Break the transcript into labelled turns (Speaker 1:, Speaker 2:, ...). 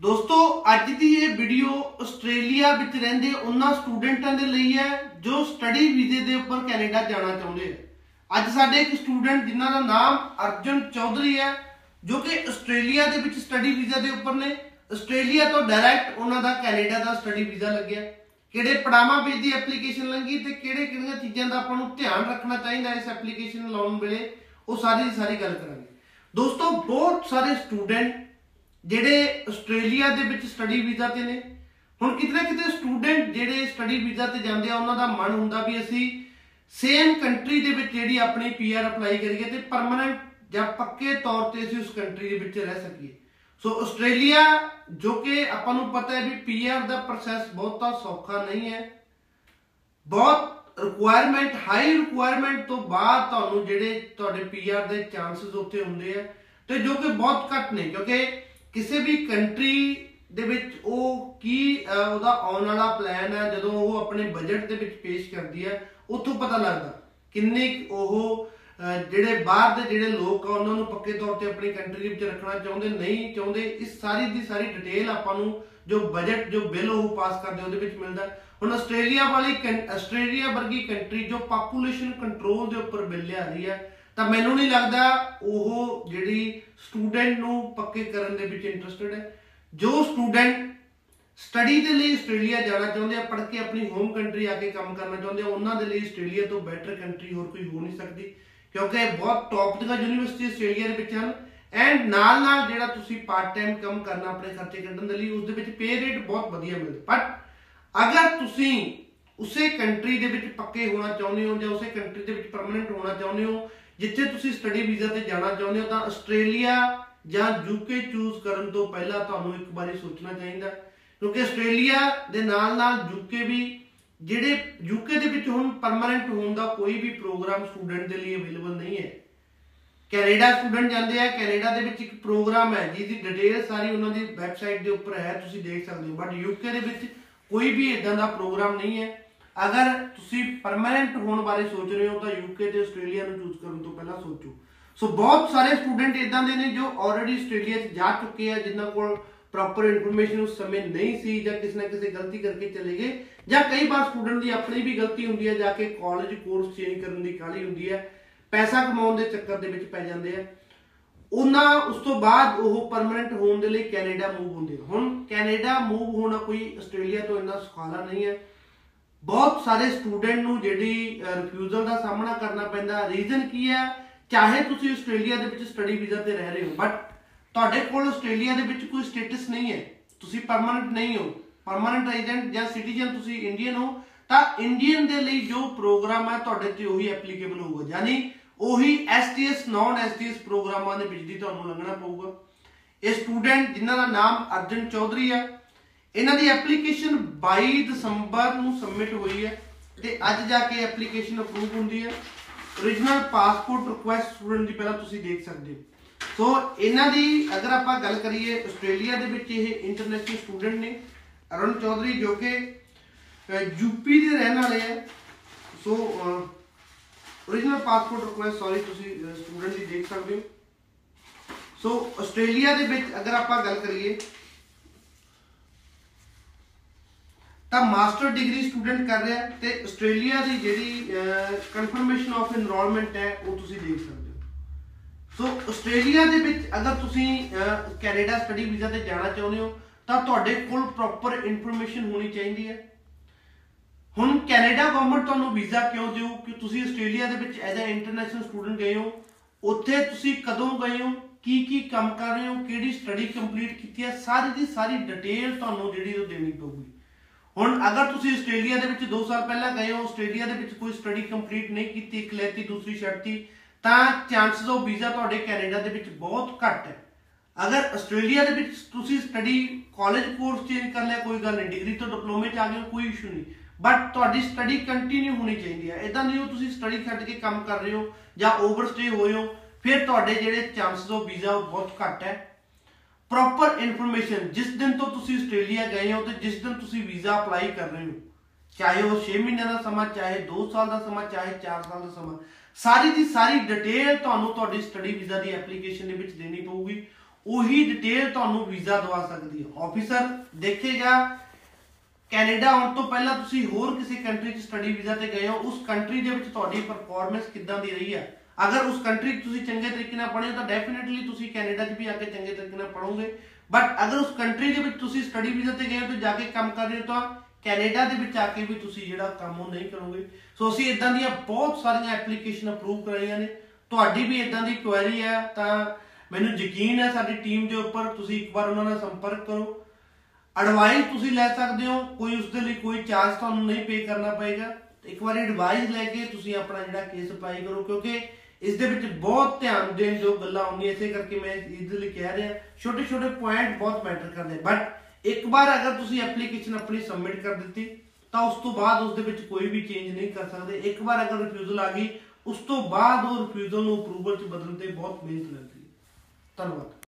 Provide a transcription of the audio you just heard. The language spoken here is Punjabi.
Speaker 1: ਦੋਸਤੋ, ਅੱਜ ਦੀ ਇਹ ਵੀਡੀਓ ਆਸਟ੍ਰੇਲੀਆ ਵਿੱਚ ਰਹਿੰਦੇ ਉਹਨਾਂ ਸਟੂਡੈਂਟਾਂ ਦੇ ਲਈ ਹੈ, ਜੋ ਸਟੱਡੀ ਵੀਜ਼ੇ ਦੇ ਉੱਪਰ ਕੈਨੇਡਾ ਜਾਣਾ ਚਾਹੁੰਦੇ ਆ ਅੱਜ ਸਾਡੇ ਇੱਕ ਸਟੂਡੈਂਟ ਜਿਨ੍ਹਾਂ ਦਾ ਨਾਮ ਅਰਜਨ ਚੌਧਰੀ ਹੈ, ਜੋ ਕਿ ਆਸਟ੍ਰੇਲੀਆ ਦੇ ਵਿੱਚ ਸਟੱਡੀ ਵੀਜ਼ਾ ਦੇ ਉੱਪਰ ਨੇ। ਆਸਟ੍ਰੇਲੀਆ ਤੋਂ ਡਾਇਰੈਕਟ ਉਹਨਾਂ ਦਾ ਕੈਨੇਡਾ ਦਾ ਸਟੱਡੀ ਵੀਜ਼ਾ ਲੱਗਿਆ। ਕਿਹੜੇ ਪੜਾਵਾਂ ਵਿੱਚ ਦੀ ਐਪਲੀਕੇਸ਼ਨ ਲੰਗੀ ਤੇ ਕਿਹੜੇ ਕਿਹੜੀਆਂ ਚੀਜ਼ਾਂ ਦਾ ਆਪਾਂ ਨੂੰ ਧਿਆਨ ਰੱਖਣਾ ਚਾਹੀਦਾ ਇਸ ਐਪਲੀਕੇਸ਼ਨ ਲਾਉਣ ਵੇਲੇ, ਉਹ ਸਾਰੀ ਦੀ ਸਾਰੀ ਗੱਲ ਕਰਾਂਗੇ। ਦੋਸਤੋ, ਬਹੁਤ ਸਾਰੇ ਸਟੂਡੈਂਟ ਜਿਹੜੇ ਆਸਟ੍ਰੇਲੀਆ ਦੇ ਵਿੱਚ ਸਟੱਡੀ ਵੀਜ਼ਾ ਤੇ ਨੇ। ਹੁਣ ਕਿਤੇ ਨਾ ਕਿਤੇ ਸਟੂਡੈਂਟ ਜਿਹੜੇ ਸਟੱਡੀ ਵੀਜ਼ਾ ਤੇ ਜਾਂਦੇ ਆ, ਉਹਨਾਂ ਦਾ ਮਨ ਹੁੰਦਾ ਵੀ ਅਸੀਂ ਸੇਮ ਕੰਟਰੀ ਦੇ ਵਿੱਚ ਜਿਹੜੀ ਆਪਣੀ ਪੀਆਰ ਅਪਲਾਈ ਕਰੀਏ ਤੇ ਪਰਮਨੈਂਟ ਜਾਂ ਪੱਕੇ ਤੌਰ ਤੇ ਅਸੀਂ ਉਸ ਕੰਟਰੀ ਦੇ ਵਿੱਚ ਰਹਿ ਸਕੀਏ। ਸੋ ਆਸਟ੍ਰੇਲੀਆ, ਜੋ ਕਿ ਆਪਾਂ ਨੂੰ ਪਤਾ ਹੈ ਵੀ ਪੀਆਰ ਦਾ ਪ੍ਰੋਸੈਸ ਬਹੁਤਾ ਸੌਖਾ ਨਹੀਂ ਹੈ। ਬਹੁਤ ਰਿਕੁਆਇਰਮੈਂਟ ਹਾਈ ਰਿਕੁਆਇਰਮੈਂਟ ਤੋਂ ਬਾਅਦ ਤੁਹਾਨੂੰ ਜਿਹੜੇ ਤੁਹਾਡੇ ਪੀਆਰ ਦੇ ਚਾਂਸਸ ਉੱਥੇ ਹੁੰਦੇ ਆ ਤੇ ਜੋ ਕਿ ਬਹੁਤ ਘੱਟ ਨੇ ਕਿਉਂਕਿ ਕਿਸੇ ਵੀ ਕੰਟਰੀ ਦੇ ਵਿੱਚ ਉਹ ਕੀ ਅਹ, ਉਹਦਾ ਆਉਣ ਵਾਲਾ ਪਲਾਨ ਹੈ ਜਦੋਂ ਉਹ ਆਪਣੇ ਬਜਟ ਦੇ ਵਿੱਚ ਪੇਸ਼ ਕਰਦੀ ਹੈ ਉੱਥੋਂ ਪਤਾ ਲੱਗਦਾ ਕਿੰਨੇ ਕੁ ਉਹ ਅਹ, ਜਿਹੜੇ ਬਾਹਰ ਦੇ ਜਿਹੜੇ ਲੋਕ ਆ, ਉਹਨਾਂ ਨੂੰ ਪੱਕੇ ਤੌਰ ਤੇ ਆਪਣੀ ਕੰਟਰੀ ਵਿੱਚ ਰੱਖਣਾ ਚਾਹੁੰਦੇ, ਨਹੀਂ ਚਾਹੁੰਦੇ, ਇਸ ਸਾਰੀ ਦੀ ਸਾਰੀ ਡਿਟੇਲ ਆਪਾਂ ਨੂੰ ਜੋ ਬਜਟ ਜੋ ਬਿੱਲ ਉਹ ਪਾਸ ਕਰਦੇ, ਉਹਦੇ ਵਿੱਚ ਮਿਲਦਾ ਹੁਣ ਆਸਟ੍ਰੇਲੀਆ ਵਾਲੀ ਕੰ- ਆਸਟ੍ਰੇਲੀਆ ਵਰਗੀ ਕੰਟਰੀ ਜੋ ਪਾਪੂਲੇਸ਼ਨ ਕੰਟਰੋਲ ਦੇ ਉੱਪਰ ਬਿੱਲ ਲਿਆ ਰਹੀ ਹੈ, ਤਾਂ ਮੈਨੂੰ ਨਹੀਂ ਲੱਗਦਾ ਉਹ ਜਿਹੜੀ ਸਟੂਡੈਂਟ ਨੂੰ ਪੱਕੇ ਕਰਨ ਦੇ ਵਿੱਚ ਇੰਟਰਸਟਿਡ ਹੈ। ਜੋ ਸਟੂਡੈਂਟ ਸਟੱਡੀ ਦੇ ਲਈ ਆਸਟ੍ਰੇਲੀਆ ਜਾਣਾ ਚਾਹੁੰਦੇ ਆ ਪੜ੍ਹ ਕੇ ਆਪਣੀ ਹੋਮ ਕੰਟਰੀ ਆ ਕੇ ਕੰਮ ਕਰਨਾ ਚਾਹੁੰਦੇ ਆ, ਉਹਨਾਂ ਦੇ ਲਈ ਆਸਟ੍ਰੇਲੀਆ ਤੋਂ ਬੈਟਰ ਕੰਟਰੀ ਹੋਰ ਕੋਈ ਹੋ ਨਹੀਂ ਸਕਦੀ। ਕਿਉਂਕਿ ਇਹ ਬਹੁਤ ਟੌਪ ਦੀਆਂ ਯੂਨੀਵਰਸਿਟੀ ਆਸਟ੍ਰੇਲੀਆ ਦੇ ਵਿੱਚ ਹਨ। ਐਂਡ ਨਾਲ ਨਾਲ ਜਿਹੜਾ ਤੁਸੀਂ ਪਾਰਟ ਟਾਈਮ ਕੰਮ ਕਰਨਾ ਆਪਣੇ ਖਰਚੇ ਕੱਢਣ ਦੇ ਲਈ, ਉਸ ਦੇ ਵਿੱਚ ਪੇ ਰੇਟ ਬਹੁਤ ਵਧੀਆ ਮਿਲਦਾ। ਬਟ ਅਗਰ ਤੁਸੀਂ ਉਸੇ ਕੰਟਰੀ ਦੇ ਵਿੱਚ ਪੱਕੇ ਹੋਣਾ ਚਾਹੁੰਦੇ ਹੋ ਜਾਂ ਉਸੇ ਕੰਟਰੀ ਦੇ ਵਿੱਚ ਪਰਮਨੈਂਟ ਹੋਣਾ ਚਾਹੁੰਦੇ ਹੋ, ਜਿੱਥੇ ਤੁਸੀਂ ਸਟੱਡੀ ਵੀਜ਼ਾ ਤੇ ਜਾਣਾ ਚਾਹੁੰਦੇ ਹੋ, ਤਾਂ ਆਸਟ੍ਰੇਲੀਆ ਜਾਂ ਯੂਕੇ ਚੂਜ਼ ਕਰਨ ਤੋਂ ਪਹਿਲਾਂ ਤੁਹਾਨੂੰ ਇੱਕ ਵਾਰੀ ਸੋਚਣਾ ਚਾਹੀਦਾ। ਕਿਉਂਕਿ ਆਸਟ੍ਰੇਲੀਆ ਦੇ ਨਾਲ ਨਾਲ ਯੂਕੇ ਵੀ ਜਿਹੜੇ ਯੂਕੇ ਦੇ ਵਿੱਚ ਹੁਣ ਪਰਮਨੈਂਟ ਹੋਣ ਦਾ ਕੋਈ ਵੀ ਪ੍ਰੋਗਰਾਮ ਸਟੂਡੈਂਟ ਦੇ ਲਈ ਅਵੇਲੇਬਲ ਨਹੀਂ ਹੈ। ਕੈਨੇਡਾ ਸਟੂਡੈਂਟ ਜਾਂਦੇ ਆ, ਕੈਨੇਡਾ ਦੇ ਵਿੱਚ ਇੱਕ ਪ੍ਰੋਗਰਾਮ ਹੈ ਜਿਹਦੀ ਡਿਟੇਲ ਸਾਰੀ ਉਹਨਾਂ ਦੀ ਵੈਬਸਾਈਟ ਦੇ ਉੱਪਰ ਹੈ, ਤੁਸੀਂ ਦੇਖ ਸਕਦੇ ਹੋ। ਬਟ ਯੂਕੇ ਦੇ ਵਿੱਚ ਕੋਈ ਵੀ ਇਦਾਂ ਦਾ ਪ੍ਰੋਗਰਾਮ ਨਹੀਂ ਹੈ। ਅਗਰ ਤੁਸੀਂ ਪਰਮਨੈਂਟ ਹੋਣ ਬਾਰੇ ਸੋਚ ਰਹੇ ਹੋ ਤਾਂ ਯੂਕੇ ਤੇ ਆਸਟ੍ਰੇਲੀਆ ਨੂੰ ਚੂਜ਼ ਕਰਨ ਤੋਂ ਪਹਿਲਾਂ ਸੋਚੋ। ਸੋ ਬਹੁਤ ਸਾਰੇ ਸਟੂਡੈਂਟ ਇਦਾਂ ਦੇ ਨੇ ਜੋ ਆਲਰੇਡੀ ਆਸਟ੍ਰੇਲੀਆ 'ਚ ਜਾ ਚੁੱਕੇ ਆ, ਜਿਨ੍ਹਾਂ ਕੋਲ ਪ੍ਰੋਪਰ ਇਨਫੋਰਮੇਸ਼ਨ ਉਸ ਸਮੇਂ ਨਹੀਂ ਸੀ ਜਾਂ ਕਿਸੇ ਨਾ ਕਿਸੇ ਗਲਤੀ ਕਰਕੇ ਚਲੇ ਗਏ ਜਾਂ ਕਈ ਵਾਰ ਸਟੂਡੈਂਟ ਦੀ ਆਪਣੀ ਵੀ ਗਲਤੀ ਹੁੰਦੀ ਹੈ, ਜਾ ਕੇ ਕਾਲਜ ਕੋਰਸ ਚੇਂਜ ਕਰਨ ਦੀ ਕਾਹਲੀ ਹੁੰਦੀ ਹੈ, ਪੈਸਾ ਕਮਾਉਣ ਦੇ ਚੱਕਰ ਦੇ ਵਿੱਚ ਪੈ ਜਾਂਦੇ ਆ। ਉਹਨਾਂ ਉਸ ਤੋਂ ਬਾਅਦ ਉਹ ਪਰਮਨੈਂਟ ਹੋਣ ਦੇ ਲਈ ਕੈਨੇਡਾ ਮੂਵ ਹੁੰਦੇ ਆ। ਹੁਣ ਕੈਨੇਡਾ ਮੂਵ ਹੋਣਾ ਕੋਈ ਆਸਟ੍ਰੇਲੀਆ ਤੋਂ ਇੰਨਾ ਸੁਖਾਲਾ ਨਹੀਂ ਹੈ। ਬਹੁਤ ਸਾਰੇ ਸਟੂਡੈਂਟ ਨੂੰ ਜਿਹੜੀ ਰਿਫਿਊਜ਼ਲ ਦਾ ਸਾਹਮਣਾ ਕਰਨਾ ਪੈਂਦਾ। ਰੀਜ਼ਨ ਕੀ ਹੈ? ਚਾਹੇ ਤੁਸੀਂ ਆਸਟ੍ਰੇਲੀਆ ਦੇ ਵਿੱਚ ਸਟੱਡੀ ਵੀਜ਼ਾ ਤੇ ਰਹਿ ਰਹੇ ਹੋ ਬਟ ਤੁਹਾਡੇ ਕੋਲ ਆਸਟ੍ਰੇਲੀਆ ਦੇ ਵਿੱਚ ਕੋਈ ਸਟੇਟਸ ਨਹੀਂ ਹੈ। ਤੁਸੀਂ ਪਰਮਨੈਂਟ ਨਹੀਂ ਹੋ। ਪਰਮਨੈਂਟ ਰੈਜ਼ੀਡੈਂਟ ਜਾਂ ਸਿਟੀਜ਼ਨ ਤੁਸੀਂ ਇੰਡੀਅਨ ਹੋ, ਤਾਂ ਇੰਡੀਅਨ ਦੇ ਲਈ ਜੋ ਪ੍ਰੋਗਰਾਮ ਹੈ ਤੁਹਾਡੇ ਤੇ ਉਹੀ ਐਪਲੀਕੇਬਲ ਹੋਊਗਾ। ਯਾਨੀ ਉਹੀ ਐਸਟੀਐਸ ਨਾਨ ਐਸਟੀਐਸ ਪ੍ਰੋਗਰਾਮਾਂ ਦੇ ਵਿੱਚ ਦੀ ਤੁਹਾਨੂੰ ਲੰਘਣਾ ਪਊਗਾ। ਇਹ ਸਟੂਡੈਂਟ ਜਿਨ੍ਹਾਂ ਦਾ ਨਾਮ ਅਰਜਨ ਚੌਧਰੀ ਹੈ ਇਹਨਾਂ ਦੀ ਐਪਲੀਕੇਸ਼ਨ 22 ਦਸੰਬਰ ਨੂੰ ਸਬਮਿਟ ਹੋਈ ਹੈ ਤੇ ਅੱਜ ਜਾ ਕੇ ਐਪਲੀਕੇਸ਼ਨ ਅਪਰੂਵ ਹੁੰਦੀ ਹੈ। Origignal ਪਾਸਪੋਰਟ ਰਿਕੁਐਸਟ ਸਟੂਡੈਂਟ ਦੀ ਪਹਿਲਾਂ ਤੁਸੀਂ ਦੇਖ ਸਕਦੇ ਹੋ। ਸੋ ਇਹਨਾਂ ਦੀ ਅਗਰ ਆਪਾਂ ਗੱਲ ਕਰੀਏ ਆਸਟ੍ਰੇਲੀਆ ਦੇ ਵਿੱਚ ਇਹ ਇੰਟਰਨੈਸ਼ਨਲ ਸਟੂਡੈਂਟ ਨੇ, ਅਰੁਣ ਚੌਧਰੀ ਜੋ ਕਿ ਯੂਪੀ ਦੇ ਰਹਿਣ ਵਾਲੇ ਹੈ। So origignal passport request sorry ਤੁਸੀਂ ਸਟੂਡੈਂਟ ਦੀ ਦੇਖ ਸਕਦੇ ਹੋ। ਸੋ ਆਸਟ੍ਰੇਲੀਆ ਦੇ ਵਿੱਚ ਅਗਰ ਆਪਾਂ ਗੱਲ ਕਰੀਏ, ਤਾਂ ਮਾਸਟਰ ਡਿਗਰੀ ਸਟੂਡੈਂਟ ਕਰ ਰਿਹਾ ਹੈ ਤੇ ਆਸਟ੍ਰੇਲੀਆ ਦੀ ਜਿਹੜੀ ਕਨਫਰਮੇਸ਼ਨ ਆਫ ਐਨਰੋਲਮੈਂਟ ਹੈ, ਉਹ ਤੁਸੀਂ ਦੇਖ ਸਕਦੇ ਹੋ। ਸੋ ਆਸਟ੍ਰੇਲੀਆ ਦੇ ਵਿੱਚ ਅਗਰ ਤੁਸੀਂ ਅਹ, ਕੈਨੇਡਾ ਸਟੱਡੀ ਵੀਜ਼ਾ ਤੇ ਜਾਣਾ ਚਾਹੁੰਦੇ ਹੋ ਤਾਂ ਤੁਹਾਡੇ ਕੋਲ ਪ੍ਰੋਪਰ ਇਨਫੋਰਮੇਸ਼ਨ ਹੋਣੀ ਚਾਹੀਦੀ ਹੈ। ਹੁਣ ਕੈਨੇਡਾ ਗਵਰਨਮੈਂਟ ਤੁਹਾਨੂੰ ਵੀਜ਼ਾ ਕਿਉਂ ਦਿਓ ਕਿ ਤੁਸੀਂ ਆਸਟ੍ਰੇਲੀਆ ਦੇ ਵਿੱਚ ਐਜ਼ ਅ ਇੰਟਰਨੈਸ਼ਨਲ ਸਟੂਡੈਂਟ ਗਏ ਹੋ। ਉੱਥੇ ਤੁਸੀਂ ਕਦੋਂ ਗਏ ਹੋ? ਕੀ ਕੀ ਕੰਮ ਕਰ ਰਹੇ ਹੋ? ਕਿਹੜੀ ਸਟੱਡੀ ਕੰਪਲੀਟ ਕੀਤੀ ਹੈ? ਸਾਰੀ ਦੀ ਸਾਰੀ ਡਿਟੇਲ ਤੁਹਾਨੂੰ ਜਿਹੜੀ ਉਹ ਦੇਣੀ ਪਊਗੀ। ਹੁਣ ਅਗਰ ਤੁਸੀਂ ਆਸਟ੍ਰੇਲੀਆ ਦੇ ਵਿੱਚ 2 ਸਾਲ ਪਹਿਲਾਂ ਗਏ ਹੋ ਆਸਟ੍ਰੇਲੀਆ ਦੇ ਵਿੱਚ ਕੋਈ ਸਟੱਡੀ ਕੰਪਲੀਟ ਨਹੀਂ ਕੀਤੀ ਇੱਕ ਲੈਤੀ ਦੂਸਰੀ ਛੱਡਤੀ ਤਾਂ ਚਾਂਸਸ ਆਫ ਵੀਜ਼ਾ ਤੁਹਾਡੇ ਕੈਨੇਡਾ ਦੇ ਵਿੱਚ ਬਹੁਤ ਘੱਟ ਹੈ। ਅਗਰ ਆਸਟ੍ਰੇਲੀਆ ਦੇ ਵਿੱਚ ਤੁਸੀਂ ਸਟੱਡੀ ਕਾਲਜ ਕੋਰਸ ਚੇਂਜ ਕਰ ਲਿਆ ਕੋਈ ਗੱਲ ਨਹੀਂ ਡਿਗਰੀ ਤੋਂ ਡਿਪਲੋਮੇ ਚ ਆ ਗਏ ਹੋ, ਕੋਈ ਇਸ਼ੂ ਨਹੀਂ। ਬਟ ਤੁਹਾਡੀ ਸਟੱਡੀ ਕੰਟੀਨਿਊ ਹੋਣੀ ਚਾਹੀਦੀ ਹੈ। ਇਦਾਂ ਨਹੀਂ ਹੋ ਤੁਸੀਂ ਸਟੱਡੀ ਛੱਡ ਕੇ ਕੰਮ ਕਰ ਰਹੇ ਹੋ ਜਾਂ ਓਵਰਸਟੇ ਹੋਏ ਹੋ ਫਿਰ ਤੁਹਾਡੇ ਜਿਹੜੇ ਚਾਂਸਸ ਆਫ ਵੀਜ਼ਾ ਉਹ ਬਹੁਤ ਘੱਟ ਹੈ। ਪ੍ਰੋਪਰ ਇਨਫੋਰਮੇਸ਼ਨ ਜਿਸ ਦਿਨ ਤੋਂ ਤੁਸੀਂ ਆਸਟ੍ਰੇਲੀਆ ਗਏ ਹੋ ਤੇ ਜਿਸ ਦਿਨ ਤੁਸੀਂ ਵੀਜ਼ਾ ਅਪਲਾਈ ਕਰ ਰਹੇ ਹੋ। ਚਾਹੇ ਉਹ 6 ਮਹੀਨਿਆਂ ਦਾ ਸਮਾਂ, ਚਾਹੇ 2 ਸਾਲ ਦਾ ਸਮਾਂ, ਚਾਹੇ 4 ਸਾਲ ਦਾ ਸਮਾਂ, ਸਾਰੀ ਦੀ ਸਾਰੀ ਡਿਟੇਲ ਤੁਹਾਨੂੰ ਤੁਹਾਡੀ ਸਟੱਡੀ ਵੀਜ਼ਾ ਦੀ ਐਪਲੀਕੇਸ਼ਨ ਦੇ ਵਿੱਚ ਦੇਣੀ ਪਊਗੀ। ਉਹੀ ਡਿਟੇਲ ਤੁਹਾਨੂੰ ਵੀਜ਼ਾ ਦਵਾ ਸਕਦੀ ਹੈ। ਆਫੀਸਰ ਦੇਖੇਗਾ ਕੈਨੇਡਾ ਆਉਣ ਤੋਂ ਪਹਿਲਾਂ ਤੁਸੀਂ ਹੋਰ ਕਿਸੇ ਕੰਟਰੀ 'ਚ ਸਟੱਡੀ ਵੀਜ਼ਾ ਤੇ ਗਏ ਹੋ, ਉਸ ਕੰਟਰੀ ਦੇ ਵਿੱਚ ਤੁਹਾਡੀ ਪਰਫਾਰਮੈਂਸ ਕਿੱਦਾਂ ਦੀ ਰਹੀ ਹੈ? ਅਗਰ ਉਸ ਕੰਟਰੀ 'ਚ ਤੁਸੀਂ ਚੰਗੇ ਤਰੀਕੇ ਨਾਲ ਪੜ੍ਹੇ ਹੋ, ਤਾਂ ਡੈਫੀਨਿਟਲੀ ਤੁਸੀਂ ਕੈਨੇਡਾ 'ਚ ਵੀ ਆ ਕੇ ਚੰਗੇ ਤਰੀਕੇ ਨਾਲ ਪੜ੍ਹੋਗੇ। ਬਟ ਅਗਰ ਉਸ ਕੰਟਰੀ ਦੇ ਵਿੱਚ ਤੁਸੀਂ ਸਟੱਡੀ ਵੀਜ਼ਾ ਤੇ ਗਏ ਹੋ, ਤੇ ਜਾ ਕੇ ਕੰਮ ਕਰ ਰਹੇ ਹੋ, ਤਾਂ ਕੈਨੇਡਾ ਦੇ ਵਿੱਚ ਆ ਕੇ ਵੀ ਤੁਸੀਂ ਜਿਹੜਾ ਕੰਮ ਉਹ ਨਹੀਂ ਕਰੋਗੇ। ਸੋ ਅਸੀਂ ਇਦਾਂ ਦੀਆਂ ਬਹੁਤ ਸਾਰੀਆਂ ਐਪਲੀਕੇਸ਼ਨ ਅਪਰੂਵ ਕਰਾਈਆਂ ਨੇ। ਤੁਹਾਡੀ ਵੀ ਇਦਾਂ ਦੀ ਕੁਐਰੀ ਹੈ, ਤਾਂ ਮੈਨੂੰ ਯਕੀਨ ਹੈ ਸਾਡੀ ਟੀਮ ਦੇ ਉੱਪਰ ਤੁਸੀਂ ਇੱਕ ਵਾਰ ਉਹਨਾਂ ਨਾਲ ਸੰਪਰਕ ਕਰੋ। ਐਡਵਾਈਸ ਤੁਸੀਂ ਲੈ ਸਕਦੇ ਹੋ, ਕੋਈ ਉਸ ਦੇ ਲਈ ਕੋਈ ਚਾਰਜ ਤੁਹਾਨੂੰ ਨਹੀਂ ਪੇ ਕਰਨਾ ਪਏਗਾ। ਇੱਕ ਵਾਰੀ ਐਡਵਾਈਸ ਲੈ ਕੇ ਤੁਸੀਂ ਆਪਣਾ ਜਿਹੜਾ ਕੇਸ ਅਪਲਾਈ ਕਰੋ, ਕਿਉਂਕਿ ਇਸ ਦੇ ਵਿੱਚ ਬਹੁਤ ਧਿਆਨ ਦੇਣ ਜੋ ਗੱਲਾਂ ਆਉਂਦੀਆਂ ਇਸੇ ਕਰਕੇ ਮੈਂ ਇਸ ਦੇ ਲਈ ਕਹਿ ਰਿਹਾ ਛੋਟੇ ਛੋਟੇ ਪੁਆਇੰਟ ਬਹੁਤ ਮੈਟਰ ਕਰਦੇ। ਬਟ ਇੱਕ ਵਾਰ ਅਗਰ ਤੁਸੀਂ ਐਪਲੀਕੇਸ਼ਨ ਆਪਣੀ ਸਬਮਿਟ ਕਰ ਦਿੱਤੀ, ਤਾਂ ਉਸ ਤੋਂ ਬਾਅਦ ਉਸ ਦੇ ਵਿੱਚ ਕੋਈ ਵੀ ਚੇਂਜ ਨਹੀਂ ਕਰ ਸਕਦੇ। ਇੱਕ ਵਾਰ ਅਗਰ ਰਿਫਿਊਜ਼ਲ ਆ ਗਈ, ਉਸ ਤੋਂ ਬਾਅਦ ਉਹ ਰਿਫਿਊਜ਼ਲ ਨੂੰ ਅਪਰੂਵਲ ਚ ਬਦਲਣ ਤੇ ਬਹੁਤ ਮਿਹਨਤ ਲੱਗਦੀ ਹੈ। ਧੰਨਵਾਦ।